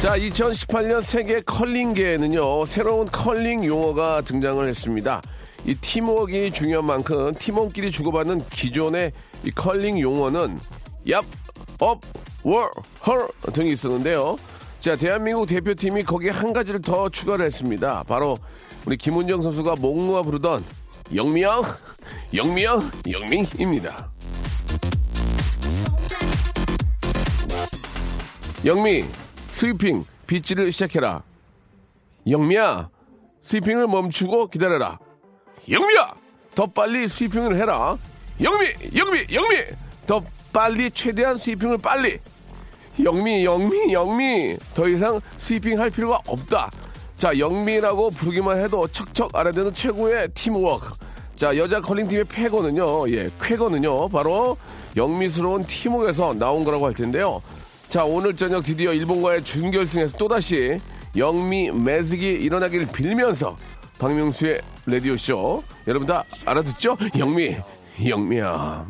자, 2018년 세계 컬링계에는요, 새로운 컬링 용어가 등장을 했습니다. 이 팀워크가 중요한 만큼 팀원끼리 주고받는 기존의 이 컬링 용어는 얍, up, whoa, 헐 등이 있었는데요. 자, 대한민국 대표팀이 거기에 한 가지를 더 추가를 했습니다. 바로 우리 김은정 선수가 목 놓아 부르던 영미영, 영미영, 영미입니다. 영미, 스위핑, 빗질을 시작해라. 영미야, 스위핑을 멈추고 기다려라. 영미야, 더 빨리 스위핑을 해라. 영미, 영미, 영미, 더 빨리 최대한 스위핑을 빨리. 영미, 영미, 영미. 더 이상 스위핑 할 필요가 없다. 자, 영미라고 부르기만 해도 척척 알아듣는 최고의 팀워크. 자, 여자 컬링팀의 패거는요, 예, 쾌거는요, 바로 영미스러운 팀워크에서 나온 거라고 할 텐데요. 자, 오늘 저녁 드디어 일본과의 준결승에서 또다시 영미 매직이 일어나기를 빌면서 박명수의 라디오쇼. 여러분 다 알아듣죠? 영미, 영미야.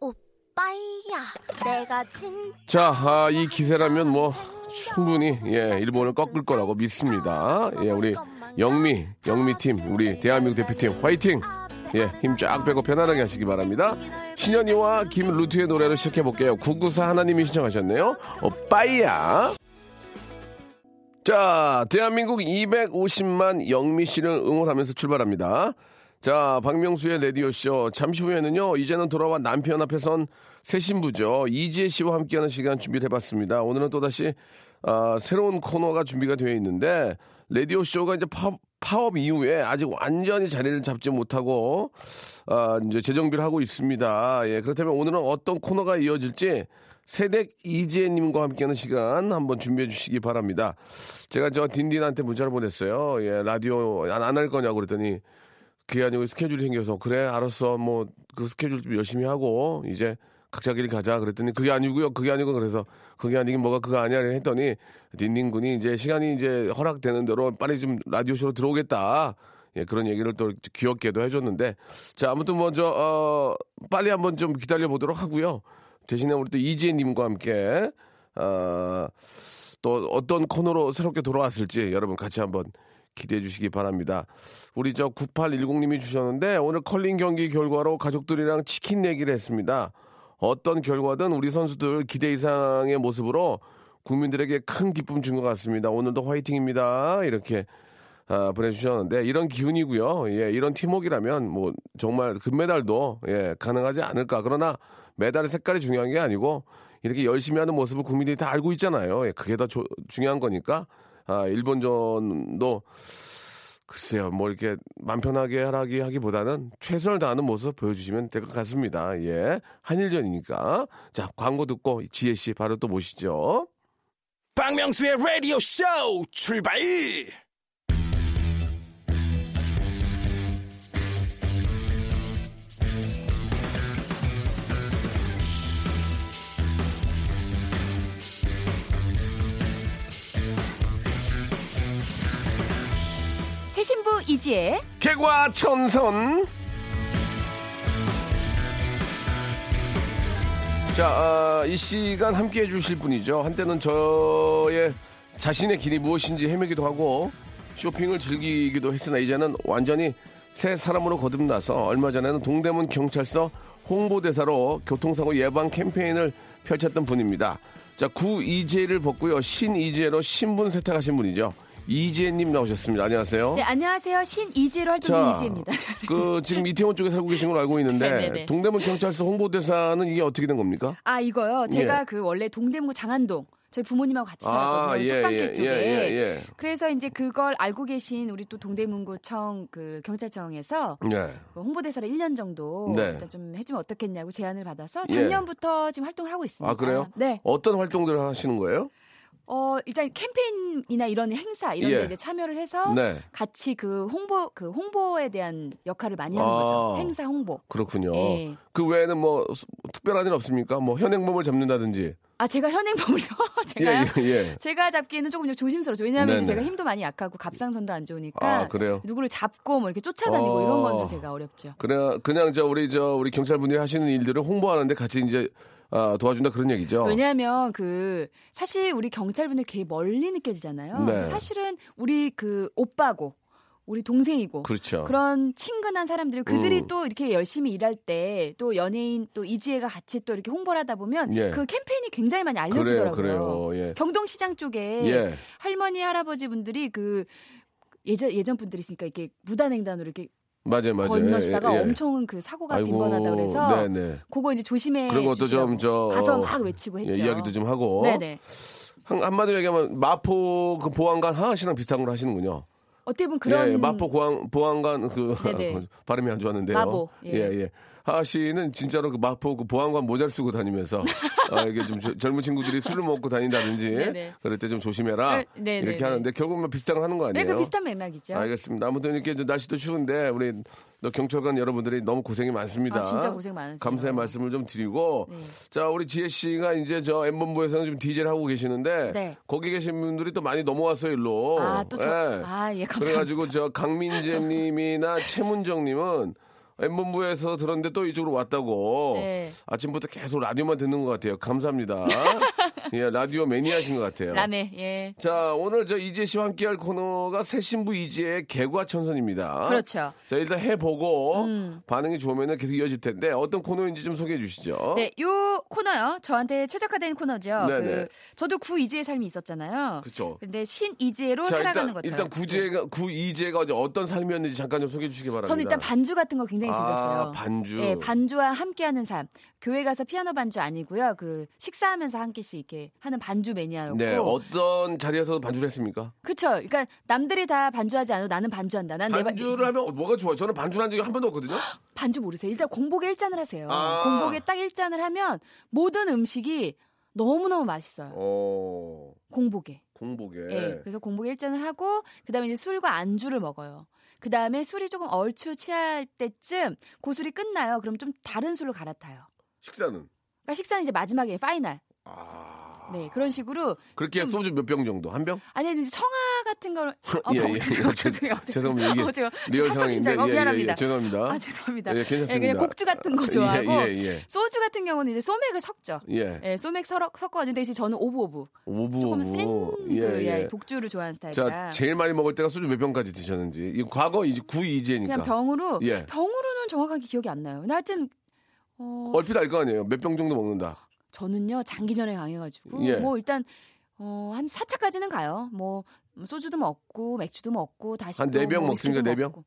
오빠야, 내가 진 자, 아, 이 기세라면 뭐 충분히 예, 일본을 꺾을 거라고 믿습니다. 예, 우리 영미, 영미 팀, 우리 대한민국 대표팀 화이팅! 예, 힘 쫙 빼고 편안하게 하시기 바랍니다. 신현이와 김루트의 노래로 시작해 볼게요. 994 하나님이 신청하셨네요. 오빠야. 자, 대한민국 250만 영미 씨를 응원하면서 출발합니다. 자, 박명수의 라디오쇼. 잠시 후에는요, 이제는 돌아와 남편 앞에선 새 신부죠. 이지혜 씨와 함께하는 시간 준비를 해봤습니다. 오늘은 또다시, 아, 새로운 코너가 준비가 되어 있는데, 라디오쇼가 이제 파업, 파업 이후에 아직 완전히 자리를 잡지 못하고, 아, 이제 재정비를 하고 있습니다. 예, 그렇다면 오늘은 어떤 코너가 이어질지, 세댁 이지혜님과 함께하는 시간 한번 준비해 주시기 바랍니다. 제가 저 딘딘한테 문자를 보냈어요. 예, 라디오 안 할 거냐고 그랬더니 그게 아니고 스케줄이 생겨서 그래 알았어 뭐 그 스케줄 좀 열심히 하고 이제 각자 길 가자 그랬더니 그게 아니고요 그게 아니고 그래서 그게 아니긴 뭐가 그거 아니야 했더니 딘딘 군이 이제 시간이 이제 허락되는 대로 빨리 좀 라디오 쇼로 들어오겠다 예 그런 얘기를 또 귀엽게도 해줬는데 자 아무튼 먼저 어 빨리 한번 좀 기다려 보도록 하고요 대신에 우리 또 이지혜님과 함께 어, 또 어떤 코너로 새롭게 돌아왔을지 여러분 같이 한번 기대해 주시기 바랍니다. 우리 저 9810님이 주셨는데 오늘 컬링 경기 결과로 가족들이랑 치킨 내기를 했습니다. 어떤 결과든 우리 선수들 기대 이상의 모습으로 국민들에게 큰 기쁨 준 것 같습니다. 오늘도 화이팅입니다. 이렇게 아, 보내주셨는데 이런 기운이고요. 예, 이런 팀워크라면 뭐 정말 금메달도 예, 가능하지 않을까. 그러나 메달의 색깔이 중요한 게 아니고 이렇게 열심히 하는 모습을 국민들이 다 알고 있잖아요. 예, 그게 더 조, 중요한 거니까 아, 일본전도 글쎄요, 뭐 이렇게 맘 편하게 하라기 하기보다는 최선을 다하는 모습 보여주시면 될 것 같습니다. 예, 한일전이니까 자 광고 듣고 지혜 씨 바로 또 모시죠. 박명수의 라디오 쇼 출발! 새 신부 이지혜, 개과천선. 자, 아, 이 시간 함께 해주실 분이죠. 한때는 저의 자신의 길이 무엇인지 헤매기도 하고 쇼핑을 즐기기도 했으나 이제는 완전히 새 사람으로 거듭나서 얼마 전에는 동대문 경찰서 홍보대사로 교통사고 예방 캠페인을 펼쳤던 분입니다. 자, 구 이재를 벗고요. 신 이재로 신분 세탁하신 분이죠. 이재님 나오셨습니다. 안녕하세요. 네 안녕하세요 신이지혜로 활동 자, 이지혜입니다. 그 지금 이태원 쪽에 살고 계신 걸로 알고 있는데 네네네. 동대문 경찰서 홍보대사는 이게 어떻게 된 겁니까? 아 이거요. 제가 예. 그 원래 동대문 장안동 저희 부모님하고 같이 아, 살았거든요. 예, 예, 쪽에. 예, 예, 예. 그래서 이제 그걸 알고 계신 우리 또 동대문구청 그 경찰청에서 예. 그 홍보대사를 1년 정도 네. 일단 좀 해주면 어떻겠냐고 제안을 받아서 예. 작년부터 지금 활동을 하고 있습니다. 아, 그래요? 네. 어떤 활동들을 하시는 거예요? 어 일단 캠페인이나 이런 행사 이런 예. 데 이제 참여를 해서 네. 같이 그 홍보 그 홍보에 대한 역할을 많이 하는 아. 거죠. 행사 홍보. 그렇군요. 예. 그 외에는 뭐 수- 특별한 일 없습니까? 뭐 현행범을 잡는다든지. 아 제가 현행범을? 예, 예, 예. 제가 잡기에는 조금 조심스러워요. 왜냐하면 네네. 제가 힘도 많이 약하고 갑상선도 안 좋으니까 아, 그래요? 누구를 잡고 뭐 이렇게 쫓아다니고 이런 건 어. 좀 제가 어렵죠. 그냥 그냥 저 우리 저 우리 경찰분들이 하시는 일들을 홍보하는데 같이 이제 아, 도와준다 그런 얘기죠. 왜냐하면 그 사실 우리 경찰분들 되게 멀리 느껴지잖아요. 네. 사실은 우리 그 오빠고 우리 동생이고 그렇죠. 그런 친근한 사람들이 그들이 음. 또 이렇게 열심히 일할 때 또 연예인 또 이지혜가 같이 또 이렇게 홍보를 하다 보면 예. 그 캠페인이 굉장히 많이 그래요, 알려지더라고요. 그래요. 예. 경동시장 쪽에 예. 할머니 할아버지 분들이 그 예전 예전 분들이시니까 이렇게 무단횡단으로 이렇게 맞아요, 맞아요. 건너시다가 예, 예. 엄청 그 사고가 아이고, 빈번하다 그래서 네네. 그거 이제 조심해 그런 것도 좀, 저, 가서 어, 막 외치고 했죠. 예, 이야기도 좀 하고. 네네. 한, 한마디로 얘기하면 마포 그 보안관 하하 씨랑 비슷한 걸 하시는군요. 어떻게 보면 그런 예, 예, 마포 보안, 보안관 그. 발음이 안 좋았는데요. 마보, 예. 예, 예. 하하 씨는 진짜로 그 마포 그 보안관 모자를 쓰고 다니면서 아, 이게 좀 저- 젊은 친구들이 술을 먹고 다닌다든지 네네. 그럴 때 좀 조심해라 네, 네, 이렇게 네, 하는데 결국은 뭐 비슷한 걸 하는 거 네, 아니에요? 그 비슷한 맥락이죠. 알겠습니다. 아무튼 이렇게 날씨도 추운데 우리 또 경찰관 여러분들이 너무 고생이 많습니다. 아, 진짜 고생 많으세요. 감사의 말씀을 좀 드리고 네. 자 우리 지혜 씨가 이제 저 엠본부에서는 좀 DJ를 하고 계시는데 네. 거기 계신 분들이 또 많이 넘어왔어요 일로. 아, 또 저, 예. 아, 예, 감사합니다. 그래가지고 저 강민재님이나 최문정님은 엠본부에서 들었는데 또 이쪽으로 왔다고. 네. 아침부터 계속 라디오만 듣는 것 같아요. 감사합니다. 예, 라디오 매니아신 것 같아요. 라메, 예. 자, 오늘 저 이재 씨와 함께할 코너가 새 신부 이재의 개과천선입니다. 그렇죠. 자, 일단 해보고 음. 반응이 좋으면 계속 이어질 텐데 어떤 코너인지 좀 소개해 주시죠. 네, 요 코너요. 저한테 최적화된 코너죠. 네네. 그, 저도 구이지의 삶이 있었잖아요. 그렇죠. 근데 신이지혜로 자, 살아가는 일단, 것처럼. 일단 구제가, 구 이재가 어제 어떤 삶이었는지 잠깐 좀 소개해 주시기 바랍니다. 저는 일단 반주 같은 거 굉장히 즐겼어요. 아, 반주. 예, 반주와 함께하는 삶. 교회 가서 피아노 반주 아니고요. 그 식사하면서 한 개씩 이렇게 하는 반주 매니아였고. 네, 어떤 자리에서 반주를 했습니까? 그쵸. 그러니까 남들이 다 반주하지 않아도 나는 반주한다. 난내 반주를 하면 뭐가 좋아요? 저는 반주를 한 적이 한 번도 없거든요. 반주 모르세요. 일단 공복에 일잔을 하세요. 아. 공복에 딱 일잔을 하면 모든 음식이 너무너무 맛있어요. 어, 공복에. 공복에. 예. 그래서 공복에 일잔을 하고 그다음에 이제 술과 안주를 먹어요. 그 다음에 술이 조금 얼추 취할 때쯤 고술이 끝나요. 그럼 좀 다른 술로 갈아타요. 식사는? 그러니까 식사는 이제 마지막에 파이널. 아. 네, 그런 식으로 그렇게 좀- 소주 몇 병 정도? 한 병? 아니 이제 청아 같은 거를 어, 예, 어, 예. 죄송해요. 죄송해요. 죄송합니다. 이게 어, 제가 리얼. 긴장. 어, 예, 예, 미안합니다. 예, 죄송합니다. 아, 죄송합니다. 예, 괜찮습니다. 예, 그냥 곡주 같은 거 좋아하고 예, 예, 예. 소주 같은 경우는 이제 소맥을 섞죠. 예. 예, 소맥 섞어 섞어가지고 대신 저는 오브 오브 오부 조금. 센그 예, 예, 예. 독주를 좋아하는 스타일이라 자, 제일 많이 먹을 때가 소주 몇 병까지 드셨는지. 이 과거 이제 구 이제니까. 그냥 병으로 예. 병으로는 정확하게 기억이 안 나요. 근데 하여튼 어, 얼핏 알 거 아니에요. 몇 병 정도 먹는다. 저는요 장기전에 강해가지고 예. 뭐 일단 어, 한 4차까지는 가요. 뭐 소주도 먹고 맥주도 먹고 다시 한또 네병 뭐 먹습니까? 위스키도 네 병? 먹고.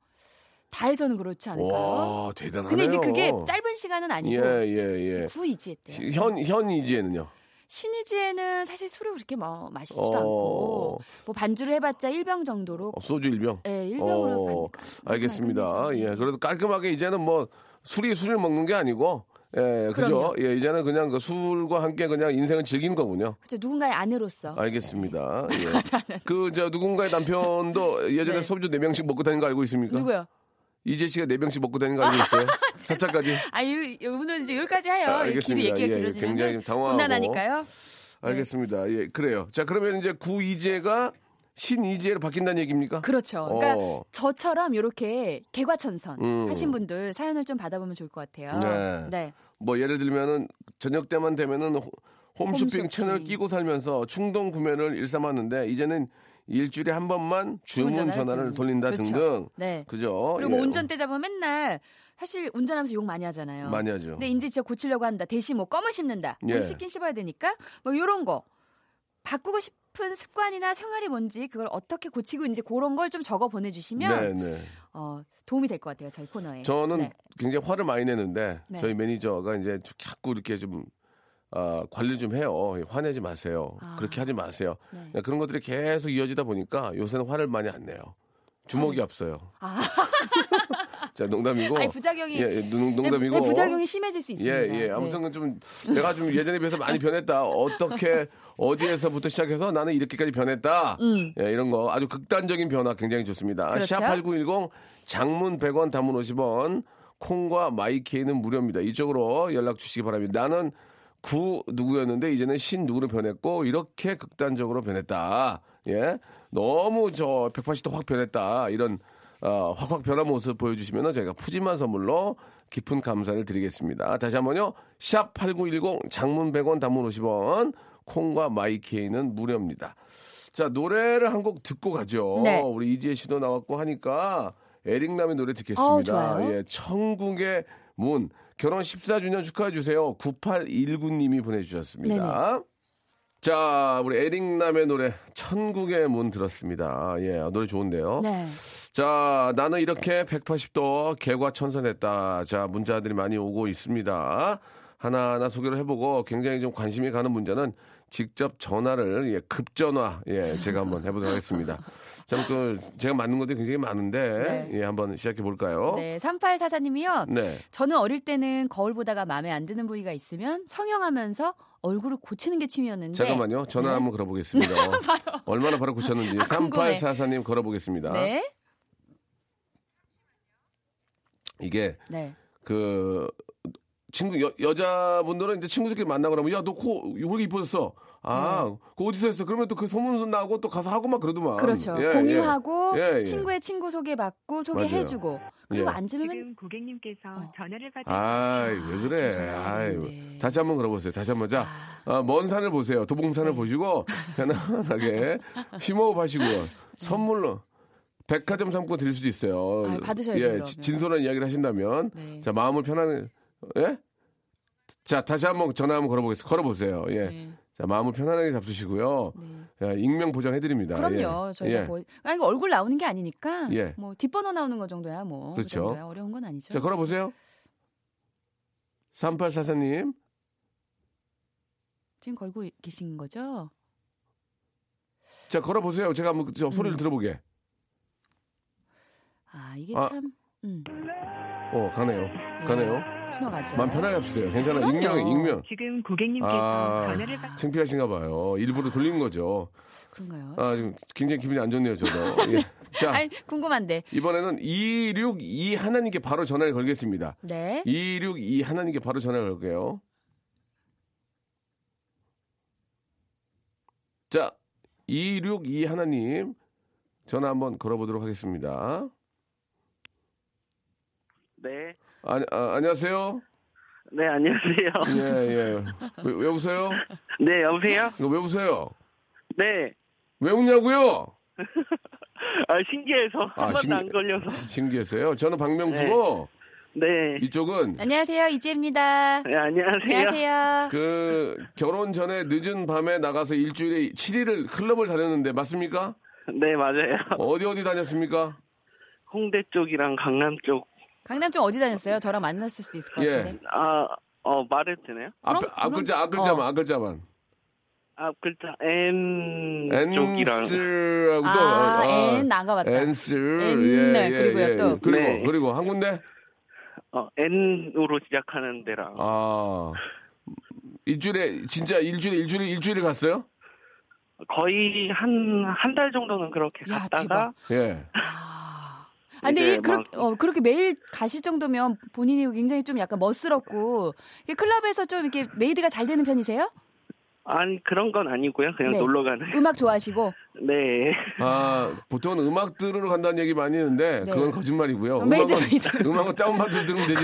다 해서는 그렇지 않을까요? 와, 대단하네요. 근데 이제 그게 짧은 시간은 아니고 예, 예, 예. 구이지 했대요. 현, 현 이지에는요? 신이지에는 사실 술을 그렇게 뭐 마시지도 어. 않고 뭐 반주를 해봤자 1병 정도로 어, 소주 1병? 예, 1병으로 어, 알겠습니다. 예, 그래도 깔끔하게 이제는 뭐 술이 술을 먹는 게 아니고 예, 그죠? 예, 이제는 그냥 그 술과 함께 그냥 인생을 즐기는 거군요. 그렇죠. 누군가의 아내로서 알겠습니다. 예. 맞아요. 그, 저, 누군가의 남편도 예전에 네. 소주 4병씩 먹고 다니는 거 알고 있습니까? 누구요? 이재 씨가 4병씩 먹고 다니는 거 알고 있어요? 사차까지? 아, 유, 오늘 이제 여기까지 해요. 아, 이 알겠습니다. 길이 예, 길어지면 굉장히 당황하고. 곤란하니까요. 알겠습니다. 예, 그래요. 자, 그러면 이제 구 이재가 신 이재로 바뀐다는 얘기입니까? 그렇죠. 그러니까 어. 저처럼 이렇게 개과천선 음. 하신 분들 사연을 좀 받아보면 좋을 것 같아요. 네. 네. 뭐 예를 들면은 저녁 때만 되면은 호- 홈쇼핑 홈쇼핑. 채널 끼고 살면서 충동 구매를 일삼았는데 이제는 일주일에 한 번만 주문 전화를 전화를 돌린다 그렇죠. 등등. 네. 그죠? 그리고 뭐 예. 운전대 잡으면 맨날 사실 운전하면서 욕 많이 하잖아요. 많이 하죠. 근데 이제 진짜 고치려고 한다. 대신 뭐 껌을 씹는다. 뭐 예. 씹긴 씹어야 되니까 뭐 이런 거 바꾸고 싶 은 습관이나 생활이 뭔지 그걸 어떻게 고치고 이제 그런 걸 좀 적어 보내주시면 네, 네. 어, 도움이 될 것 같아요. 저희 코너에. 저는 네. 굉장히 화를 많이 내는데 네. 저희 매니저가 이제 자꾸 이렇게 좀 아, 관리 좀 해요. 화내지 마세요. 아. 그렇게 하지 마세요. 네. 그런 것들이 계속 이어지다 보니까 요새는 화를 많이 안 내요. 주먹이 앞서요. 아. 자, 농담이고. 아니, 부작용이 예, 예, 농, 농담이고. 네, 부작용이 심해질 수 있습니다. 예, 예. 아무튼 좀 내가 좀 예전에 비해서 많이 변했다. 어떻게 어디에서부터 시작해서 나는 이렇게까지 변했다. 음. 예, 이런 거 아주 극단적인 변화 굉장히 좋습니다. 그렇죠. 샵8910 장문 100원 단문 50원 콩과 마이케이는 무료입니다. 이쪽으로 연락 주시기 바랍니다. 나는 구 누구였는데 이제는 신 누구로 변했고 이렇게 극단적으로 변했다. 예. 너무 저 180도 확 변했다. 이런 어, 확확 변한 모습 보여주시면 저희가 푸짐한 선물로 깊은 감사를 드리겠습니다. 다시 한번요. 샵 8910 장문 100원 단문 50원 콩과 마이케이는 무료입니다. 자, 노래를 한 곡 듣고 가죠. 네. 우리 이지혜 씨도 나왔고 하니까 에릭남의 노래 듣겠습니다. 어. 예, 천국의 문. 결혼 14주년 축하해 주세요. 9819님이 보내 주셨습니다. 자, 우리 에릭남의 노래 천국의 문 들었습니다. 예, 노래 좋은데요. 네. 자, 나는 이렇게 180도 개과천선했다. 자, 문자들이 많이 오고 있습니다. 하나하나 소개를 해보고 굉장히 좀 관심이 가는 문제는 직접 전화를 예, 급전화 예, 제가 한번 해보도록 하겠습니다. 참그 제가 맞는 것들이 굉장히 많은데 네. 예, 한번 시작해 볼까요? 네, 3844님이요. 네. 저는 어릴 때는 거울 보다가 마음에 안 드는 부위가 있으면 성형하면서 얼굴을 고치는 게 취미였는데 잠깐만요. 전화 네. 한번 걸어보겠습니다. 얼마나 바로 고쳤는지 아, 궁금해. 3844님 걸어보겠습니다. 네. 이게 네. 그 친구 여, 여자분들은 이제 친구들끼리 만나 그러면 야 너코 이렇게 이뻐졌어. 아, 그 어디서 했어? 그러면 또 그 소문 나고 또 가서 하고 막 그러더만. 네. 그렇죠. 예, 공유하고 예. 예, 예. 친구의 친구 소개받고 소개해주고 그리고 예. 앉으면 지금 고객님께서 어. 전화를 받으 아이, 왜 그래. 진짜 아이, 네. 다시 한번 걸어보세요. 다시 한번. 자, 아, 어, 먼 산을 보세요. 도봉산을 네. 보시고, 편안하게 휘모어 하시고요. 선물로, 백화점 상품 드릴 수도 있어요. 아, 받으셔야죠, 예, 그러면. 지- 진솔한 이야기를 하신다면. 네. 자, 마음을 편안하게, 예? 자, 다시 한번 전화 한번 걸어보겠습니다. 걸어보세요. 예. 네. 자, 마음을 편안하게 잡수시고요. 네. 야, 익명 보장해드립니다. 그럼요. 예. 저희가 예. 뭐 아니 얼굴 나오는 게 아니니까 예. 뭐 뒷번호 나오는 거 정도야 뭐. 그 그렇죠. 정도야. 어려운 건 아니죠. 자, 걸어보세요. 3844님. 지금 걸고 계신 거죠? 자, 걸어보세요. 제가 한번 저 소리를 음. 들어보게. 아 이게 아. 참 음. 어, 가네요. 가네요. 신호 가죠. 마음 편하게 합시다. 괜찮아요. 그럼요. 익명, 익명. 지금 고객님께서 아, 전화를 받 창피하신가 봐요. 일부러 돌린 거죠. 그런가요? 아, 지금 굉장히 기분이 안 좋네요, 저도. 예. 자, 아니 궁금한데. 이번에는 262 하나님께 바로 전화를 걸겠습니다. 네. 262 하나님께 바로 전화를 걸게요. 자, 262 하나님 전화 한번 걸어보도록 하겠습니다. 네. 아, 아, 안녕하세요. 네, 안녕하세요. 예, 예. 왜, 왜 웃어요? 네, 여보세요? 왜 웃어요? 네. 왜 웃냐고요? 아, 신기해서 아, 한 번도 신기- 안 걸려서. 신기했어요. 저는 박명수고 네. 이쪽은 안녕하세요 이지혜입니다. 네, 안녕하세요. 안녕하세요. 그 결혼 전에 늦은 밤에 나가서 일주일에 7일을 클럽을 다녔는데 맞습니까? 네, 맞아요. 어디 어디 다녔습니까? 홍대 쪽이랑 강남 쪽. 강남 쪽 어디 다녔어요? 저랑 만났을 수도 있을 것 예. 같은데. 아, 어, 말해도 되나요? 앞, 그럼- 앞 글자 앞 글자만 어. 앞 글자만. 앞 글자 N 쪽이랑. 또 아, N 안 가봤다. 엔스 N, 예, 네, 예, 그리고요, 예. 또. 그리고 네. 그리고 한 군데 어, N으로 시작하는 데랑. 아 일주일에 진짜 일주일에 일주일에 일주일에 갔어요? 거의 한, 한 달 정도는 그렇게 야, 갔다가. 예. 아. 아, 근데 막- 어, 그렇게 매일 가실 정도면 본인이 굉장히 좀 약간 멋스럽고 클럽에서 좀 이렇게 made가 잘 되는 편이세요? 아니, 그런 건 아니고요. 그냥 네. 놀러 가는. 음악 좋아하시고 네. 아 보통은 음악 들으러 간다는 얘기 많이 했는데 네. 그건 거짓말이고요. made, 음악은 made. 음악은 다운받아 들으면 되지.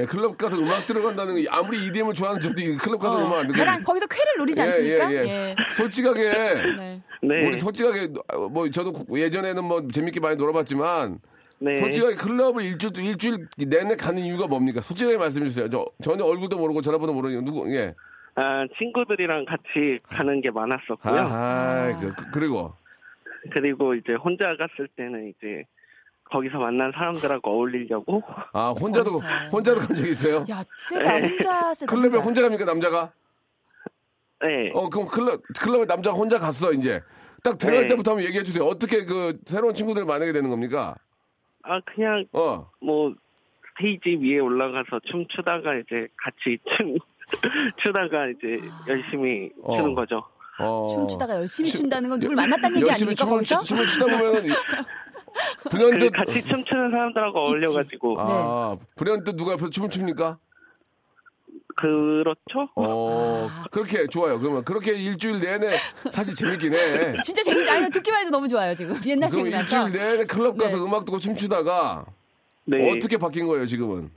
예, 클럽 가서 음악 들어 간다는 게 아무리 EDM을 좋아하는 저도 이 클럽 가서 어, 음악 안 듣고. 약간 거기서 쾌를 노리지 예, 않습니까? 예, 예. 솔직하게 네. 네. 우리 솔직하게 뭐 저도 예전에는 뭐 재밌게 많이 놀아봤지만 네. 솔직하게 클럽을 일주일 일주일 내내 가는 이유가 뭡니까? 솔직하게 말씀해 주세요. 저 전혀 얼굴도 모르고 전화번호 모르는 누구 예. 아, 친구들이랑 같이 가는 게 많았었고요. 아, 그, 그, 그리고 그리고 이제 혼자 갔을 때는 이제 거기서 만난 사람들하고 어울리려고 아 혼자도. 혼자도 간 적 있어요? 야, 세다. 혼자 세다. 클럽에 혼자. 혼자 갑니까 남자가? 네. 어, 그럼 클럽, 클럽에 남자가 혼자 갔어, 이제. 딱 들어갈 네. 때부터 한번 얘기해 주세요. 어떻게 그 새로운 친구들을 만나게 되는 겁니까? 아 그냥 어. 뭐 스테이지 위에 올라가서 춤추다가 이제 같이 춤 추다가 이제 열심히 어. 추는 거죠. 어. 춤추다가 열심히 춤- 춘다는 건 누굴 만났다는 얘기 열심히 아닙니까 춤을, 거기서? 추, 춤을 추다 보면은 그 불현듯 같이 춤추는 사람들하고 어울려가지고 아, 불현듯 누가 옆에서 춤을 춥니까? 그렇죠. 어, 아. 그렇게 좋아요. 그러면 그렇게 일주일 내내 사실 재밌긴 해. 진짜 재밌지 아니 듣기만 해도 너무 좋아요 지금 옛날 그럼 생각나서 일주일 내내 클럽 가서 네. 음악 듣고 춤추다가 네. 어떻게 바뀐 거예요, 지금은?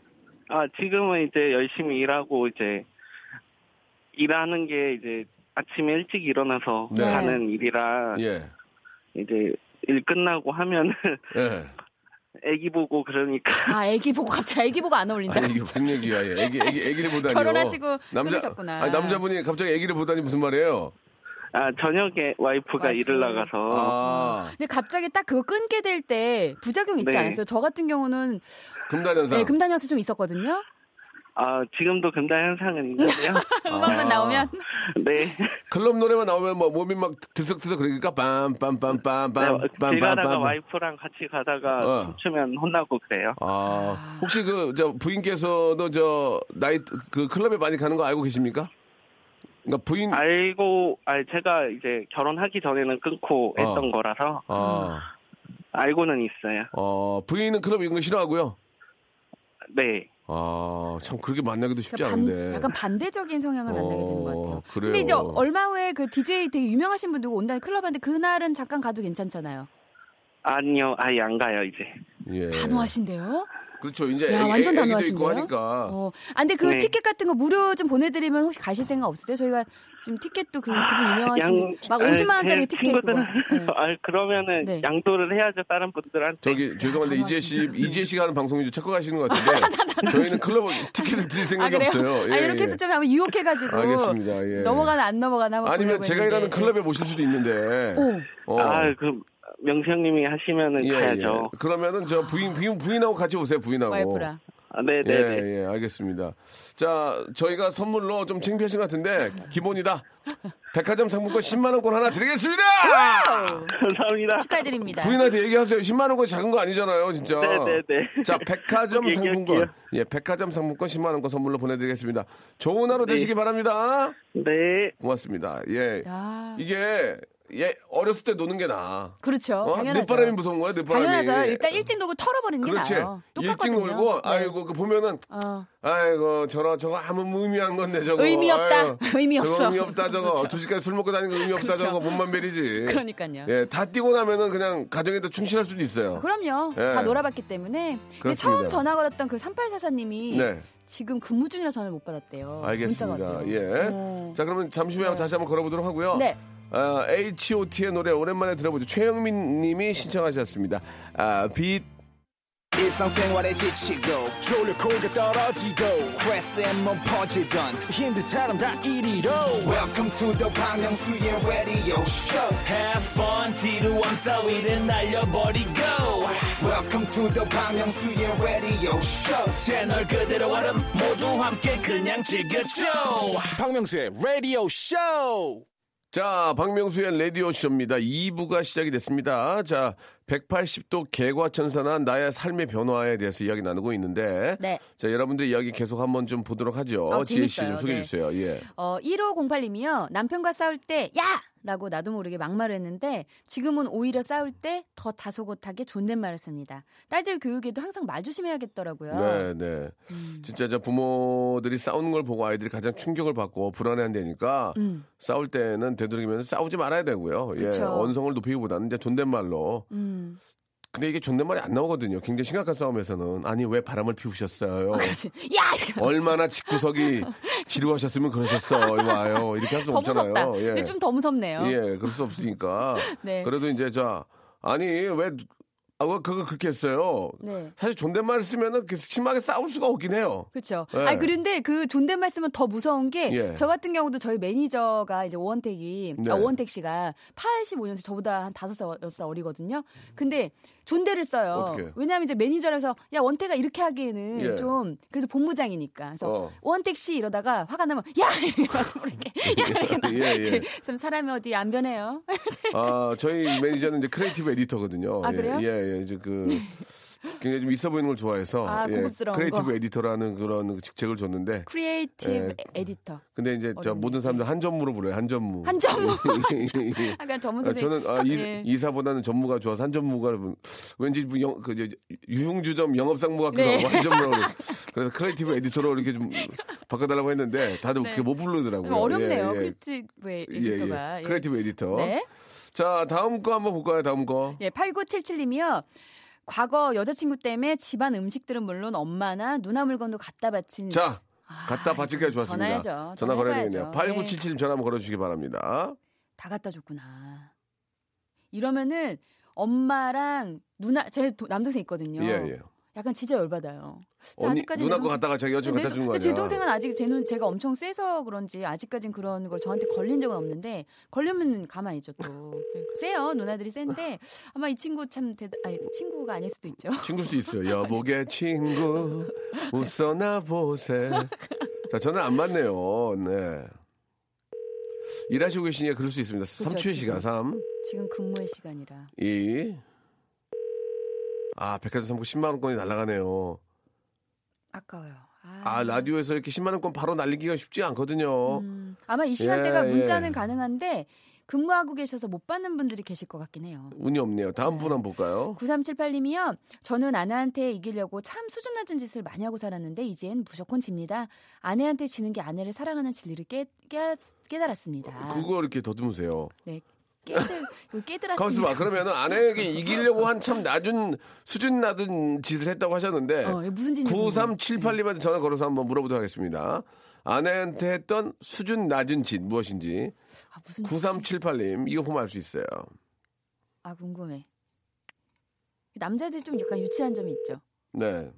아 지금은 이제 열심히 일하고 이제 일하는 게 이제 아침에 일찍 일어나서 네. 하는 일이라 예. 이제 일 끝나고 하면은 예. 애기 보고 그러니까 아 애기 보고 갑자기 애기 보고 안 어울린다 아니, 이게 무슨 얘기야. 예. 애기, 애기, 애기를 보다니요. 결혼하시고 남자, 끊으셨구나. 아니, 남자분이 갑자기 애기를 보다니 무슨 말이에요? 아 저녁에 와이프가 와이프. 일을 나가서 아, 근데 갑자기 딱 그거 끊게 될 때 부작용 있지 네. 않았어요? 저 같은 경우는 금단현상. 네, 금단현상 좀 있었거든요. 아 지금도 금단 현상은 있는데요. 음악만 아. 나오면 네. 클럽 노래만 나오면 뭐 몸이 막 들썩들썩 그러니까 네, 길 가다가 빰빰빰빰빰빰빰. 와이프랑 같이 가다가 어. 춤추면 혼나고 그래요. 아, 혹시 그 저 부인께서도 저 나이 그 클럽에 많이 가는 거 알고 계십니까? 그러니까 부인 알고, 아 제가 이제 결혼하기 전에는 끊고 어. 했던 거라서 아, 알고는 있어요. 어, 부인은 클럽 이런 거 싫어하고요. 네. 아, 참 그렇게 만나기도 쉽지 그러니까 반- 않은데. 약간 반대적인 성향을 만나게 되는 것 같아요. 어, 그래요. 근데 이제 얼마 후에 그 DJ 되게 유명하신 분 누구 온다는 클럽한테 그날은 잠깐 가도 괜찮잖아요. 아니요, 아예 안 가요 이제. 예. 단호하신데요? 그렇죠. 이제 야, 애기, 완전 단호하신데요? 하니까. 어. 아, 근데 그 네. 티켓 같은 거 무료 좀 보내드리면 혹시 가실 생각 없으세요? 저희가 지금 티켓도 그, 그분 유명하신 막 50만 원짜리 제 티켓 그거. 친구들은 네. 아 그러면 네. 양도를 해야죠 다른 분들한테. 저기 죄송한데 이재 씨. 이재 씨가 하는 방송인지 착각하시는 것 같은데 저희는 클럽 티켓을 드릴 아, 생각이 그래요? 없어요. 아, 예, 이렇게 예. 해서 좀 한번 유혹해가지고. 알겠습니다. 예. 넘어가나 안 넘어가나 아니면 제가. 일하는 클럽에 모실 수도 있는데. 오. 어. 아 그 명수 형님이 하시면은 예, 가야죠. 예. 그러면은 저 부인 부인 부인하고 같이 오세요. 부인하고. 와이프랑. 아, 네네네. 예, 예, 알겠습니다. 자, 저희가 선물로 좀 창피하신 것 같은데 기본이다. 백화점 상품권 10만 원권 하나 드리겠습니다. 감사합니다. 축하드립니다. 부인한테 얘기하세요. 10만 원권 작은 거 아니잖아요, 진짜. 네 네 네. 자, 백화점. 상품권. 예, 백화점 상품권 10만 원권 선물로 보내드리겠습니다. 좋은 하루 네. 되시기 바랍니다. 네. 고맙습니다. 예. 야. 이게 예 어렸을 때 노는 게 나아. 그렇죠. 어? 당연하죠. 늦바람이 무서운 거야, 늦바람이. 당연하죠. 일단 일찍 놀고 털어버리는 게 그렇지. 나아요. 일찍 똑같거든요. 놀고 네. 아이고 그 보면은 어. 아이고 저러 저거 아무 의미한 건데 저거 의미 없다. 아유, 의미 저거 없어. 의미 없다 저거 그렇죠. 두 시까지 술 먹고 다니는 거 의미 없다 그렇죠. 저거 몸만 베리지 그러니까요. 예, 다 뛰고 나면은 그냥 가정에도 충실할 수도 있어요. 그럼요. 예. 다 놀아봤기 때문에. 근데. 처음 전화 걸었던 그 3844님이 네, 지금 근무 중이라 전화를 못 받았대요. 알겠습니다. 예. 어. 자 그러면 잠시 후에 네. 다시 한번 걸어보도록 하고요. 네. 아, H.O.T의 노래 오랜만에 들어보죠. 최영민 님이 신청하셨습니다. 아, 빛 일상생활에 지치고, 졸려 코가 떨어지고, 스트레스에 몸 퍼지던, 힘든 사람 다 이리로. welcome to the Bang Myung-soo's radio show Have fun 지루함 따위를 날려버리고 welcome to the Bang Myung-soo's radio show 채널 그대로 얼음 모두 함께 그냥 즐겨줘 박명수의 radio show 자, 박명수의 라디오쇼입니다. 2부가 시작이 됐습니다. 자, 180도 개과천선한 나의 삶의 변화에 대해서 이야기 나누고 있는데. 네. 자, 여러분들 이야기 계속 한번 좀 보도록 하죠. 아, 지혜 씨 좀. 소개해 네. 주세요. 예. 어, 1508님이요. 남편과 싸울 때, 야! 라고 나도 모르게 막말을 했는데, 지금은 오히려 싸울 때 더 다소곳하게 존댓말을 씁니다. 딸들 교육에도 항상 말 조심해야겠더라고요. 네, 네. 음. 진짜 저 부모들이 싸우는 걸 보고 아이들이 가장 충격을 받고 불안해한다니까 음. 싸울 때는 되도록이면 싸우지 말아야 되고요. 예. 그쵸. 언성을 높이기보다는 이제 존댓말로. 음. 근데 이게 존댓말이 안 나오거든요. 굉장히 심각한 싸움에서는 아니 왜 바람을 피우셨어요? 그렇지. 야! 이렇게. 얼마나 집구석이 지루하셨으면 그러셨어. 와요. 이렇게 할 수도 없잖아요. 예. 근데 좀더 무섭네요. 예, 그럴 수 없으니까. 네. 그래도 이제 자 아니 왜 아, 왜 그거 그렇게 했어요? 네. 사실 존댓말을 쓰면은 그 심하게 싸울 수가 없긴 해요. 그렇죠. 네. 아니 그런데 그 존댓말 쓰면 더 무서운 게저 예. 같은 경우도 저희 매니저가 이제 오원택이 네. 아, 오원택 씨가 85년생 저보다 한 5살 6살 어리거든요. 근데 존대를 써요. 어떻게? 왜냐하면 이제 매니저라서 야 원택아 이렇게 하기에는 예. 좀 그래도 본부장이니까. 그래서 어. 원택 씨 이러다가 화가 나면 야 이렇게 야 이렇게 나- 예, 예. 좀 사람이 어디 안 변해요. 아, 저희 매니저는 이제 creative editor거든요. 아, 그래요? 예, 예, 예. 이제 그 굉장히 좀 있어 보이는 걸 좋아해서 아, 예, creative 거. editor라는 그런 직책을 줬는데 creative 예. 에디터. 근데 이제 저 어렵네. 모든 사람들 한 전무로 불러요. 한 전무. 한 전무. 예. 약간 전문 아, 선생. 저는 아, 이, 예. 이사보다는 전무가 좋아서 한 전무가 왠지 뭐 영, 그 이제 유흥주점 영업상무 같기도 네. 하고 한전무라고 그래서 creative editor로 이렇게 좀 바꿔달라고 했는데 다들 네. 그렇게 못 부르더라고요. 어렵네요. 예, 예. creative 예, 예. editor가. 예. creative editor. 네. 자 다음 거 한번 볼까요? 다음 거. 예, 8977님이요. 과거 여자친구 때문에 집안 음식들은 물론 엄마나 누나 물건도 갖다 바친 자 아, 갖다 바치기가 좋았습니다. 전화해야죠. 전화 걸어야 되겠네요. 전화해봐야죠. 8977님 전화 한번 걸어주시기 바랍니다. 다 갖다 줬구나. 이러면은 엄마랑 누나 제 도- 남동생 있거든요. 예 예. 약간 진짜 열받아요. 언니 아직까지 누나 내거 동- 갖다가 여자친구 내 갖다 준 동- 거 근데 제? 동생은 아직 쟤는 제가 엄청 세서 그런지 아직까진 그런 걸 저한테 걸린 적은 없는데 걸리면 가만히 있죠 또 세요 누나들이 센데 아마 이 친구 참 대단 아니 친구가 아닐 수도 있죠. 친구일 수 있어요. 여보게 친구 웃어나 보세. 자 전화 안 받네요. 네. 일하시고 계시니까 그럴 수 있습니다. 삼추의 시간 지금. 3, 지금 근무의 시간이라 2. 아 백화점 상품 10만 원권이 날아가네요. 아까워요. 아 라디오에서 이렇게 10만 원권 바로 날리기가 쉽지 않거든요. 음, 아마 이 시간대가 예, 문자는 예. 가능한데 근무하고 계셔서 못 받는 분들이 계실 것 같긴 해요. 운이 없네요. 다음 분 한번 볼까요? 9378님이요. 저는 아내한테 이기려고 참 수준 낮은 짓을 많이 하고 살았는데 이젠 무조건 집니다. 아내한테 지는 게 아내를 사랑하는 진리를 깨, 깨, 깨달았습니다. 그거 이렇게 더듬으세요. 네. 깨들. 가만있어 봐. 그러면은 아내에게 이기려고 한참 낮은 수준 낮은 짓을 했다고 하셨는데 어, 무슨 짓인지 9378님한테 전화 걸어서 한번 물어보도록 하겠습니다. 아내한테 했던 수준 낮은 짓 무엇인지 아, 무슨 9378님 이거 보면 알 수 있어요. 아, 궁금해. 남자들이 좀 약간 유치한 점이 있죠. 네.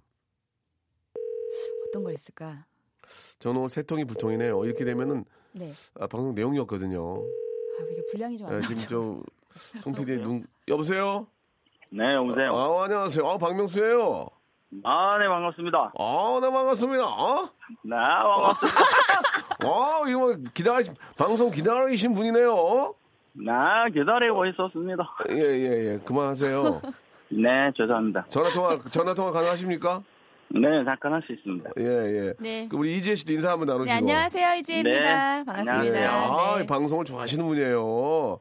어떤 걸 했을까? 저는 오늘 세 통이 불통이네요. 이렇게 되면은 네. 아, 방송 내용이었거든요. 아, 이게 분량이 좀안 네, 나죠. 지금 저송 PD의 눈 여보세요? 네, 여보세요. 아, 안녕하세요. 아, 박명수예요. 아, 네, 반갑습니다. 아, 네, 반갑습니다. 아, 네, 반갑습니다. 아, 이거 뭐 기다리 방송 기다리신 분이네요. 네, 기다리고 있었습니다. 예, 예, 예. 그만하세요. 네, 죄송합니다. 전화 통화 전화 통화 가능하십니까? 네, 잠깐 할 수 있습니다. 예, 예. 네. 그 우리 이지혜 씨도 인사 한번 나누시고. 네, 안녕하세요. 이지혜입니다. 네, 반갑습니다. 예. 안녕하세요. 아, 네. 방송을 좋아하시는 분이에요.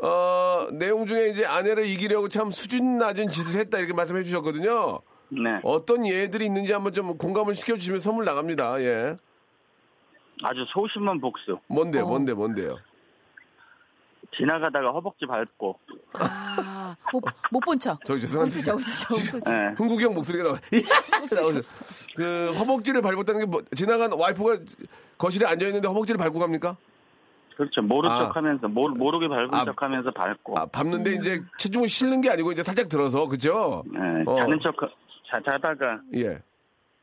어, 내용 중에 이제 아내를 이기려고 참 수준 낮은 짓을 했다 이렇게 말씀해 주셨거든요. 네, 어떤 예들이 있는지 한번 좀 공감을 시켜주시면 선물 나갑니다. 예. 아주 소심한 복수. 뭔데요, 어. 뭔데, 뭔데요? 지나가다가 허벅지 밟고. 아, 못본 척. 저기 죄송한데. 웃으셔, 웃으셔, 웃으셔. 네, 흥국이 형 목소리가 나와. 나오죠. 그 허벅지를 밟았다는 게 뭐, 지나간 와이프가 거실에 앉아 있는데 허벅지를 밟고 갑니까? 그렇죠. 모른 아. 척 하면서, 모르, 모르게 밟은 아. 척 하면서 밟고. 아, 밟는데 이제 체중을 실는 게 아니고 이제 살짝 들어서 그죠? 네, 어. 자는 척, 자, 자다가 예.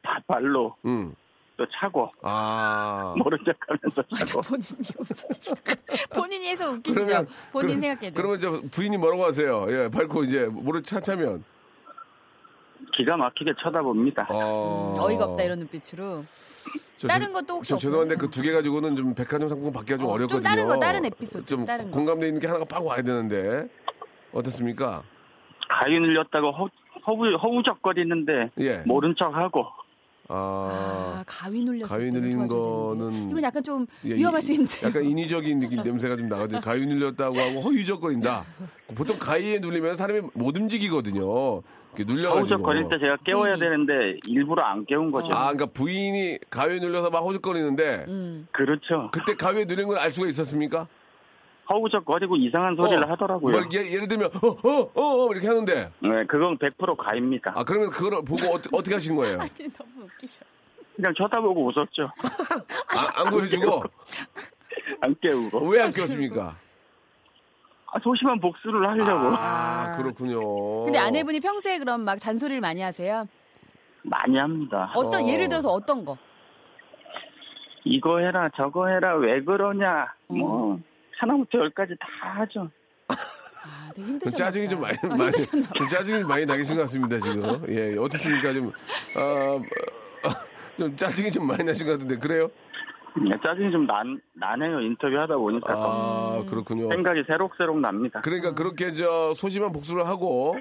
바- 발로 음. 또 차고. 아. 모른 척 하면서 차고. 본인이 웃으시죠. 본인이 해서 웃기시죠. 그러면 본인 그럼- 생각해도. 그러면 저 부인이 뭐라고 하세요? 예, 밟고 이제 물을 차 차면. 기가 막히게 쳐다봅니다. 어. 음, 어이가 없다 이런 눈빛으로. 저 다른 죄- 것도 혹시 저? 죄송한데 그 두 개 가지고는 좀 백화점 상품 받기가 좀 어, 좀 어렵거든요. 다른 거, 다른 에피소드, 좀 다른 거. 공감돼 있는 게 하나가 빡 와야 되는데 어떻습니까? 가위 눌렸다고 허, 허우, 허우적거리는데, 예. 모른 척 하고. 아, 아, 가위 눌렸을 가위 눌린 되는데. 거는 이건 약간 좀 예, 위험할 이- 수 있는데. 약간 인위적인 느낌 냄새가 좀 나거든요. 가위 눌렸다고 하고 허유적거린다. 보통 가위에 눌리면 사람이 못 움직이거든요. 이렇게 눌려가지고. 허우적거릴 때 제가 깨워야. 되는데, 일부러 안 깨운 거죠. 아, 그러니까 부인이 가위에 눌려서 막 허우적거리는데 음. 그렇죠. 그때 가위에 눌린 걸 알 수가 있었습니까? 허우적거리고 이상한 소리를 어, 하더라고요. 뭐 이렇게 예를 들면 어어어 어, 어, 이렇게 하는데 네, 그건 100% 가입니다. 아 그러면 그걸 보고 어, 떻게 하신 거예요? 아, 지금 너무 웃기셔. 그냥 쳐다보고 웃었죠. 아, 안 구해주고 안 깨우고. 왜안 꼈습니까? 아, 소심한 복수를 하려고. 아 그렇군요. 근데 아내분이 평소에 그럼 막 잔소리를 많이 하세요? 많이 합니다. 어떤 어. 예를 들어서 어떤 거? 이거 해라, 저거 해라, 왜 그러냐. 음. 뭐, 하나부터 열까지 다 하죠. 아, 되게 힘드셨나 짜증이 좀 많이, 많이 짜증이 좀 많이 나계신 것 같습니다 지금. 예, 어떻습니까 좀 어, 어, 좀 짜증이 좀 많이 나신 것 같은데 그래요? 네, 짜증이 좀 난, 나네요. 인터뷰 하다 보니까. 아 그렇군요. 생각이 새록새록 납니다. 그러니까 그렇게 저 소심한 복수를 하고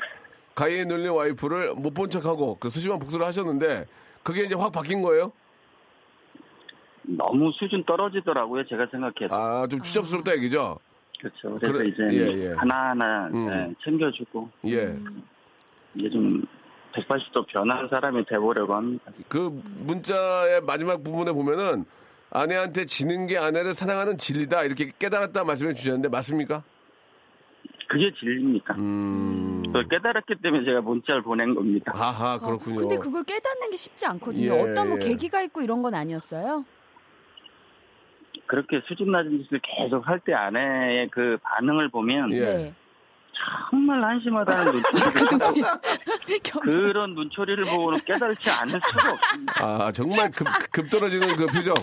가위에 눌린 와이프를 못 본 척하고 그 소심한 복수를 하셨는데 그게 이제 확 바뀐 거예요? 너무 수준 떨어지더라고요. 제가 생각해도. 아 좀 추잡스럽다 얘기죠? 그렇죠. 그래서 그래, 이제 예, 예. 하나하나 음. 네, 챙겨주고 예. 이제 좀 180도 변한 사람이 돼보려고 합니다. 그 문자의 마지막 부분에 보면은 아내한테 지는 게 아내를 사랑하는 진리다 이렇게 깨달았다 말씀해 주셨는데 맞습니까? 그게 진리입니까? 음. 그걸 깨달았기 때문에 제가 문자를 보낸 겁니다. 하하 그렇군요. 근데 그걸 깨닫는 게 쉽지 않거든요. 예, 어떤 뭐 예. 계기가 있고 이런 건 아니었어요? 그렇게 수준 낮은 짓을 계속 할 때 아내의 그 반응을 보면 예. 네. 정말 한심하다는 눈초리를 경- 그런 눈초리를 보고는 깨달지 않을 수가 없습니다. 아 정말 급, 급 떨어지는 그 표정.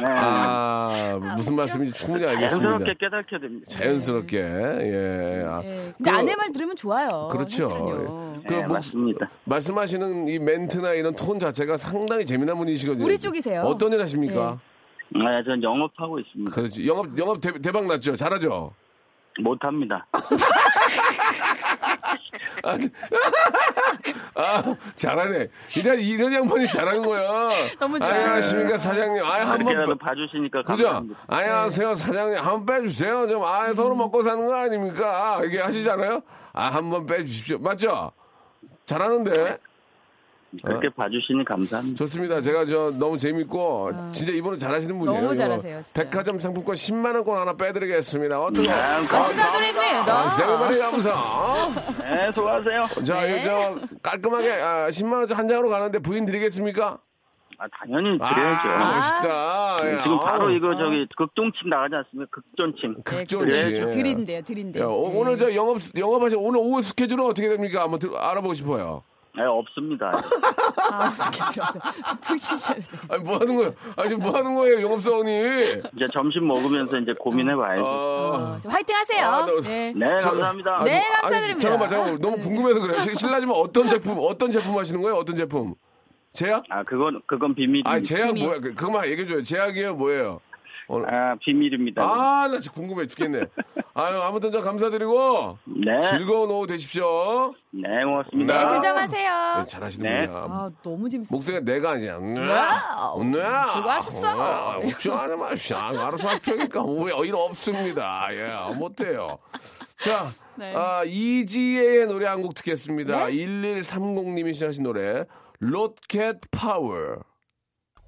네. 아 무슨 말씀인지 충분히 알겠습니다. 자연스럽게 깨닫게 됩니다. 자연스럽게 예. 아, 예. 근데 그- 아내 말 들으면 좋아요. 그렇죠. 사실은요. 그 네, 목- 맞습니다. 말씀하시는 이 멘트나 이런 톤 자체가 상당히 재미난 분이시거든요. 우리 쪽이세요. 어떤 일 하십니까? 네, 전 영업하고 있습니다. 그렇지. 영업 영업 대, 대박 났죠. 잘하죠. 못합니다. 아 잘하네. 이런 이런 양반이 잘하는 거야. 너무 좋아요. 안녕하십니까 사장님. 아예 이렇게라도 한번 봐주시니까 그죠? 감사합니다. 안녕하세요 사장님. 한 번 빼주세요. 좀아 서로 먹고 사는 거 아닙니까? 이게 하시잖아요. 아 한 번 빼주십시오. 맞죠? 잘하는데. 그렇게 어? 봐주시니 감사합니다. 좋습니다. 제가 저 너무 재밌고 진짜 이분은 잘하시는 분이에요. 아. 너무 잘하세요, 진짜. 백화점 상품권 10만 원권 하나 빼드리겠습니다. 어떻게? 아, 축하드립니다. 아, 세번이 감사. 네, 수고하세요. 자, 네. 이거 저 깔끔하게 아, 10만 원짜리 한 장으로 가는데 부인 드리겠습니까? 아, 당연히 드려야죠. 아, 멋있다. 야, 지금 바로 아우. 이거 저기 극동침 나가지 않습니까? 극존침. 극존치. 그래야죠. 드린대요, 드린대요. 야, 오- 오늘 저 영업 영업하시 오늘 오후 스케줄은 어떻게 됩니까? 한번 들- 알아보고 싶어요. 네, 없습니다. 아, 어떻게 들어서 푹 쉬셔야 돼요. 아니 뭐 하는 거예요? 아니 지금 뭐 하는 거예요, 영업사원이? 이제 점심 먹으면서 이제 고민해봐야죠. 어. 어, 좀 화이팅 하세요. 아, 너- 네. 네, 저- 감사합니다. 네, 아니, 감사드립니다. 잠깐만, 잠깐만. 너무 궁금해서 그래요. 실- 실례지만 어떤 제품, 어떤 제품 하시는 거예요? 어떤 제품? 제약? 아, 그건, 그건 비밀입니다. 아, 제약 비밀. 뭐야? 그- 그거만 얘기해줘요. 제약이에요? 뭐예요? 오늘. 아, 비밀입니다. 아, 나 진짜 궁금해 죽겠네. 아유, 아무튼 저 감사드리고 네. 즐거운 오후 되십시오. 네, 고맙습니다. 네, 아. 진정하세요. 네, 잘하시는 네. 분이야. 아, 너무 재밌어요. 목소리가 내가 아니야. 네. 와우. 네. 수고하셨어. 걱정하지 마시오. 알아서 할 테니까 오해 일 없습니다. 예, 못해요. 자, 네. 아, 이지혜의 노래 한 곡 듣겠습니다. 네? 1130님이 신청하신 노래, 로켓 파워.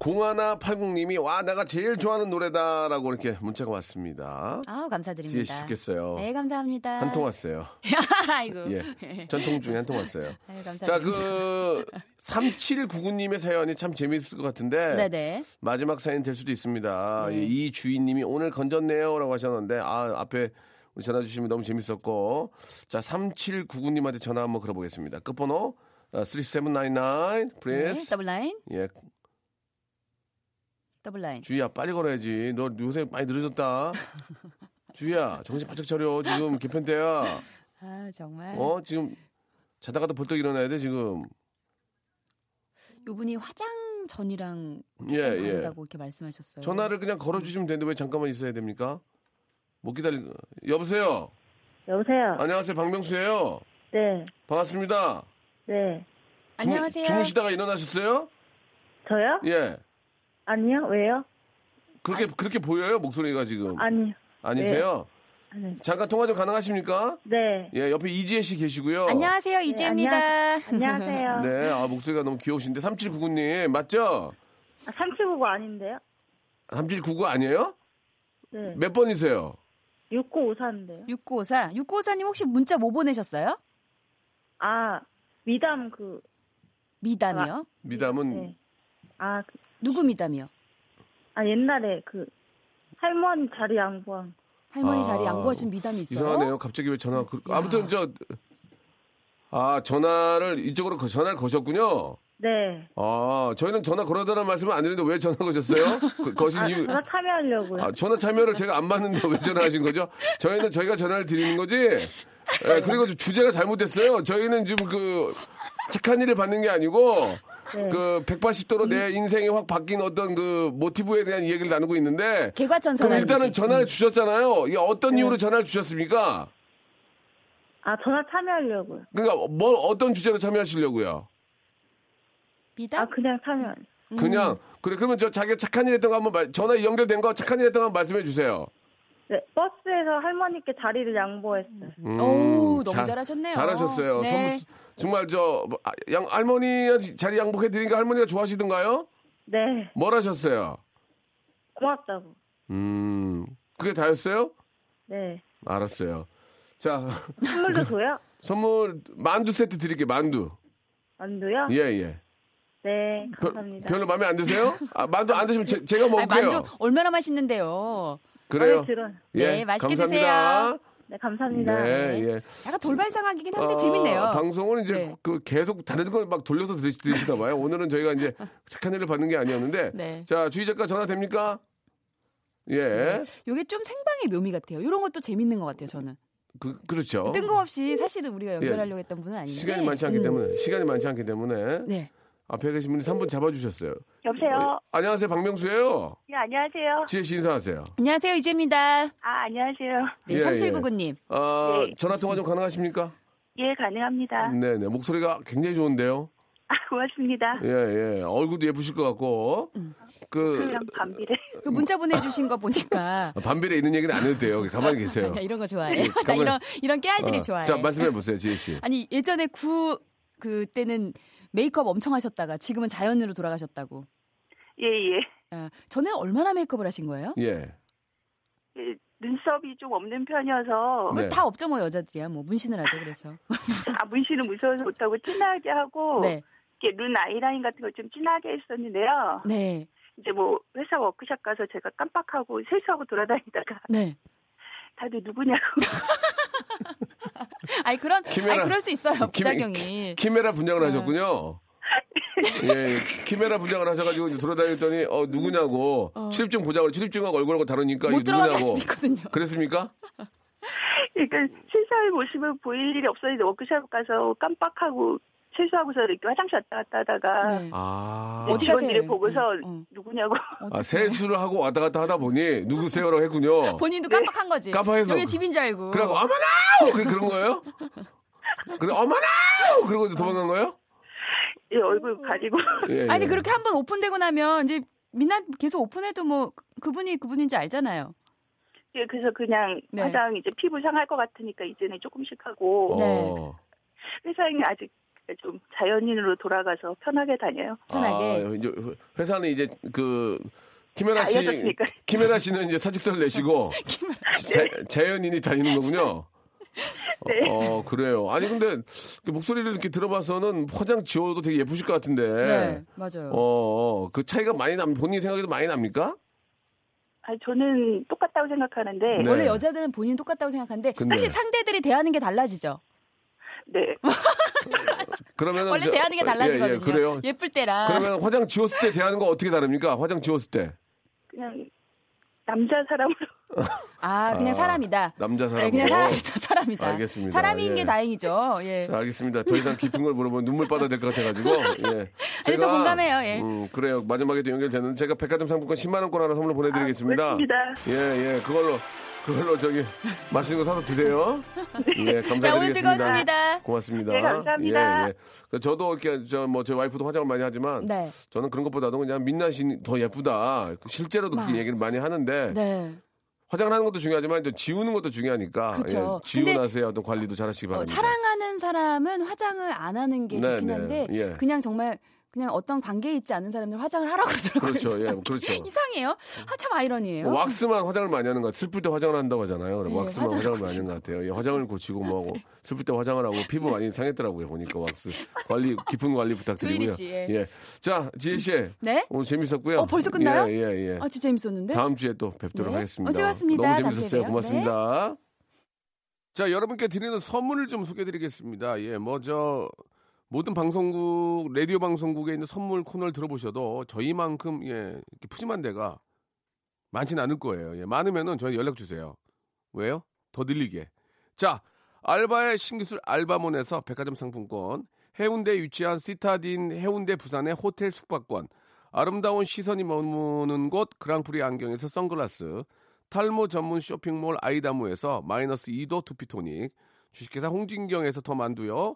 0180님이, 와, 내가 제일 좋아하는 노래다라고 이렇게 문자가 왔습니다. 아우, 지혜 감사드립니다. 씨 좋겠어요. 네, 감사합니다. 한 통 왔어요. 아이고. 예. 천 통 중에 한 통 왔어요. 네, 감사합니다. 자, 그 3799님의 사연이 참 재미있을 것 같은데 네네. 마지막 사연 될 수도 있습니다. 네. 예, 이 주인님이 오늘 건졌네요라고 하셨는데 아 앞에 전화 주시면 너무 재밌었고 자 3799님한테 전화 한번 걸어보겠습니다. 끝번호 어, 3799 네, please. 더블 라인, 예, 더블 라인. 주희야 빨리 걸어야지. 너 요새 많이 늦어졌다. 주희야 정신 바짝 차려. 지금 개편 때야. 아, 정말. 어 지금 자다가도 벌떡 일어나야 돼 지금. 요분이 화장 전이랑 예 예. 다르다고 이렇게 말씀하셨어요. 전화를 그냥 걸어 주시면 되는데 왜 잠깐만 있어야 됩니까? 못 기다리. 여보세요. 여보세요. 안녕하세요, 박명수예요. 네, 반갑습니다. 네. 주무- 안녕하세요. 주무시다가 일어나셨어요? 저요? 예. 아니요. 왜요? 그렇게 그렇게 보여요 목소리가 지금 아니요. 아니세요? 아니. 잠깐 통화 좀 가능하십니까? 네. 예, 옆에 이지혜 씨 계시고요. 안녕하세요, 이지입니다. 안녕하세요. 네, 아 목소리가 너무 귀여우신데 3799님 맞죠? 아, 3799 아닌데요? 3799 아니에요? 네. 몇 번이세요? 6954인데요. 6954. 6954님 혹시 문자 뭐 보내셨어요? 아, 미담 그, 미담이요? 미담은 네. 아, 그, 누구 미담이요? 아, 옛날에 그, 할머니 자리 양보한. 할머니 아, 자리 양보하신 미담이 있어요? 이상하네요. 갑자기 왜 전화? 그, 야. 아무튼 저 아, 전화를 이쪽으로 거- 전화를 거셨군요. 네. 아, 저희는 전화 걸어달라는 말씀을 안 드리는데 왜 전화 거셨어요? 그, 거신 아, 이유. 전화 참여하려고요. 아, 전화 참여를 제가 안 받는데 왜 전화하신 거죠? 저희는 저희가 전화를 드리는 거지. 예, 그리고 주제가 잘못됐어요. 저희는 지금 그 착한 일을 받는 게 아니고 네. 그 180도로 내 인생이 확 바뀐 어떤 그 모티브에 대한 이야기를 나누고 있는데 개과천선. 그럼 일단은 전화를 주셨잖아요. 이게 어떤 이유로 전화를 주셨습니까? 아, 전화 참여하려고요. 그러니까 뭐 어떤 주제로 참여하시려고요? 비담? 아, 그냥 참여. 그냥 그래 그러면 저 자기 착한 일 했던 거 한번 말- 전화 연결된 거 착한 일 했던 거 한번 말씀해 주세요. 네, 버스에서 할머니께 자리를 양보했어요. 음, 오, 너무 자- 잘하셨네요. 잘하셨어요. 네. 선물- 정말 저 뭐, 아, 양, 할머니 자리 양복해 드리니까 할머니가 좋아하시던가요? 네, 뭘 하셨어요? 고맙다고. 음, 그게 다였어요? 네. 알았어요. 자, 선물도 줘요? 선물 만두 세트 드릴게요. 만두. 만두요? 예, 예. 네, 별, 감사합니다. 별 로 마음에 안 드세요? 아, 만두 안 드시면 제, 가 먹을게요. 만두 얼마나 맛있는데요. 그래요? 들어요. 네, 맛있게 감사합니다. 네, 감사합니다. 네, 예. 약간 돌발상하기긴 한데 어, 재밌네요. 방송은 이제 네. 그 계속 다른 걸 막 돌려서 들으시, 들으시나 봐요. 오늘은 저희가 이제 착한 일을 받는 게 아니었는데. 네. 자, 주희 작가 전화 됩니까? 예. 요게 좀 생방의 묘미 같아요. 이런 것도 재밌는 것 같아요, 저는. 그, 그렇죠. 뜬금없이 사실은 우리가 연결하려고 했던 분은 아닌데. 시간이 많지 않기 때문에, 시간이 많지 않기 때문에. 네. 앞에 계신 분이 3분 잡아주셨어요. 여보세요. 어, 안녕하세요, 박명수예요. 예, 안녕하세요. 지혜 씨 인사하세요. 안녕하세요, 이재입니다. 아, 안녕하세요. 네, 예, 3799님. 아, 네. 전화 통화 좀 가능하십니까? 예, 가능합니다. 네네. 목소리가 굉장히 좋은데요. 아, 고맙습니다. 예, 예. 얼굴도 예쁘실 것 같고. 그, 그냥 반비례. 그 문자 보내주신 거 보니까. 반비례 있는 얘기는 안 해도 돼요. 가만히 계세요. 야, 이런 거 좋아해. 예, 나 가만히- 이런, 이런 깨알들이 어, 좋아해. 자, 말씀해 보세요, 지혜 씨. 아니, 예전에 구, 그때는 메이크업 엄청 하셨다가 지금은 자연으로 돌아가셨다고. 예, 예. 아, 전에 얼마나 메이크업을 하신 거예요? 예. 예, 눈썹이 좀 없는 편이어서 네. 다 없죠, 뭐, 여자들이야. 뭐, 문신을 하죠, 그래서. 아, 문신은 무서워서 못하고 진하게 하고 네. 이렇게 눈 아이라인 같은 거좀 진하게 했었는데요. 네. 이제 뭐 회사 워크샵 가서 제가 깜빡하고 세수하고 돌아다니다가 네. 다들 누구냐고 아니, 그런, 키메라- 아니, 그럴 수 있어요, 부작용이. 키메라 분장을 네. 하셨군요. 예, 예. 키메라 분장을 하셔가지고 이제 돌아다녔더니, 어, 누구냐고. 어. 출입증 보자고, 출입증하고 얼굴하고 다르니까 못 누구냐고. 그랬습니까? 그러니까 세수할 모습을 보일 일이 없었는데 워크샵 가서 깜빡하고 세수하고서 이렇게 화장실 왔다 갔다 하다가 네. 아. 어디 가세요? 보고서 응, 응. 누구냐고 아. 세수를 하고 왔다 갔다 하다 보니, 누구세요라고 했군요. 본인도 깜빡한 거지. 깜빡해서. 여기 집인 줄 알고. 그래갖고, 어머나! 그, 그런 거예요? 그래, 어머나! 그러고 이제 도망간 거예요? 예, 얼굴 가리고 예, 아니 예. 그렇게 한번 오픈되고 나면 이제 민낯 계속 오픈해도 뭐 그분이 그분인지 알잖아요. 예, 그래서 그냥 네. 화장 이제 피부 상할 것 같으니까 이제는 조금씩 하고 네. 어. 회사는 아직 좀 자연인으로 돌아가서 편하게 다녀요. 편하게. 아, 이제 회사는 이제 그 김연아 씨, 알려졌으니까. 김연아 씨는 이제 사직서를 내시고 자, 자연인이 다니는 거군요. 네. 어, 그래요. 아니 근데 그 목소리를 이렇게 들어봐서는 화장 지워도 되게 예쁘실 것 같은데. 네, 맞아요. 어, 어, 그 차이가 많이 남, 본인 생각에도 많이 납니까? 아, 저는 똑같다고 생각하는데 네. 원래 여자들은 본인 똑같다고 생각하는데 근데- 사실 상대들이 대하는 게 달라지죠. 네. 그러면은 원래 저- 대하는 게 달라지거든요. 예, 예, 그래요. 예쁠 때랑. 그러면 화장 지웠을 때 대하는 거 어떻게 다릅니까? 화장 지웠을 때. 그냥 남자 사람으로 아 그냥 아, 사람이다. 남자 네, 사람으로. 그냥 사람이다. 사람이다. 알겠습니다. 사람인 예. 게 다행이죠. 예. 자, 알겠습니다. 더 이상 깊은 걸 물어보면 눈물 빠다 될것 같아가지고. 예. 아니, 저 공감해요, 예. 음, 그래요. 마지막에 도 연결되는 제가 백화점 상품권 10만 원권 하나 선물로 보내드리겠습니다. 아. 예, 예. 그걸로 그걸로 저기 맛있는 거 사서 드세요. 예, 감사드리겠습니다. 자, 오늘 즐거웠습니다. 고맙습니다. 네, 감사합니다. 예, 예. 그 저도 이렇게 저 뭐 제 와이프도 화장을 많이 하지만 네. 저는 그런 것보다도 그냥 민낯이 더 예쁘다. 실제로도 그렇게 아. 얘기를 많이 하는데 네. 화장을 하는 것도 중요하지만 이제 지우는 것도 중요하니까 그쵸. 예, 나서야 어떤 관리도 잘하시기 어, 바랍니다. 사랑하는 사람은 화장을 안 하는 게 네, 좋긴 네. 한데 예. 그냥 정말 그냥 어떤 관계에 있지 않은 사람들 화장을 하라고 그러더라고요. 그렇죠. 예, 그렇죠. 이상해요. 아, 참 아이러니예요. 뭐 왁스만 화장을 많이 하는 것 같아요. 슬플 때 화장을 한다고 하잖아요. 네, 왁스만 화장을 화장을 많이 하는 것 같아요. 예, 화장을 고치고 뭐 하고 슬플 때 화장을 하고 피부 많이 상했더라고요. 보니까 왁스 관리 깊은 관리 부탁드리고요. 씨, 예. 자 지혜 씨 네? 오늘 재밌었고요. 어, 벌써 끝나요? 예, 예, 예. 아, 진짜 재밌었는데? 다음 주에 또 뵙도록 네. 하겠습니다. 어, 즐거웠습니다. 너무 재밌었어요. 고맙습니다. 자, 여러분께 드리는 선물을 좀 소개해 드리겠습니다. 예, 뭐 저 모든 방송국 라디오 방송국에 있는 선물 코너를 들어보셔도 저희만큼 예 푸짐한 데가 많지는 않을 거예요. 예, 많으면은 저희 연락 주세요. 왜요? 더 늘리게. 자, 알바의 신기술 알바몬에서 백화점 상품권, 해운대에 위치한 시타딘 해운대 부산의 호텔 숙박권, 아름다운 시선이 머무는 곳 그랑프리 안경에서 선글라스, 탈모 전문 쇼핑몰 아이다무에서 마이너스 2도 투피토닉, 주식회사 홍진경에서 더 만두요,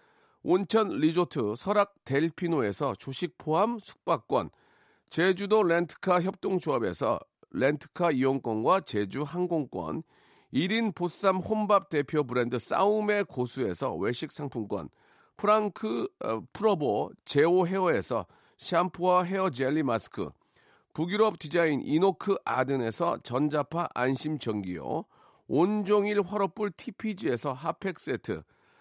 온천 리조트 설악 델피노에서 조식 포함 숙박권, 제주도 렌트카 협동조합에서 렌트카 이용권과 제주 항공권, 1인 보쌈 혼밥 대표 브랜드 싸움의 고수에서 외식 상품권, 프랑크 어, 프로보 제오 헤어에서 샴푸와 헤어 젤리 마스크, 북유럽 디자인 이노크 아든에서 전자파 안심 전기요, 온종일 화로불 TPG에서 핫팩 세트,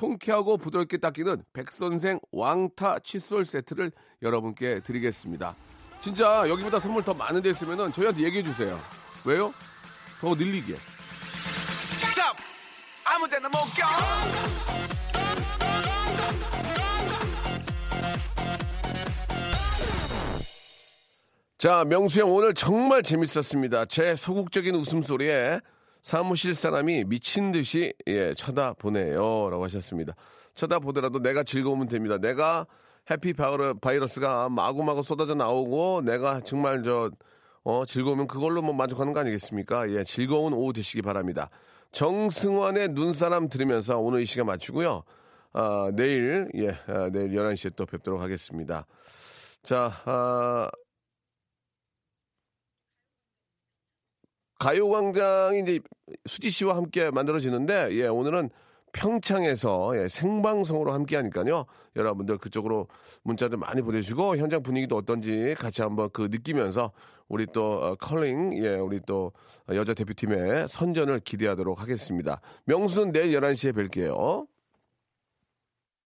통쾌하고 부드럽게 닦이는 백선생 왕타 칫솔 세트를 여러분께 드리겠습니다. 진짜 여기보다 선물 더 많은 데 있으면 저희한테 얘기해 주세요. 왜요? 더 늘리게. 스탑 아무 데나 못 가. 자, 명수 형 오늘 정말 재밌었습니다. 제 소극적인 웃음소리에 사무실 사람이 미친 듯이 예, 쳐다보네요. 라고 하셨습니다. 쳐다보더라도 내가 즐거우면 됩니다. 내가 해피 바이러, 바이러스가 마구마구 쏟아져 나오고 내가 정말 저 어, 즐거우면 그걸로 뭐 만족하는 거 아니겠습니까? 예, 즐거운 오후 되시기 바랍니다. 정승환의 눈사람 들으면서 오늘 이 시간 마치고요. 아, 내일, 예, 아, 내일 11시에 또 뵙도록 하겠습니다. 자, 아, 가요광장이 이제 수지 씨와 함께 만들어지는데, 예, 오늘은 평창에서 예, 생방송으로 함께 하니까요. 여러분들 그쪽으로 문자들 많이 보내주시고, 현장 분위기도 어떤지 같이 한번 그 느끼면서 우리 또 어, 컬링, 예, 우리 또 여자 대표팀의 선전을 기대하도록 하겠습니다. 명수는 내일 11시에 뵐게요.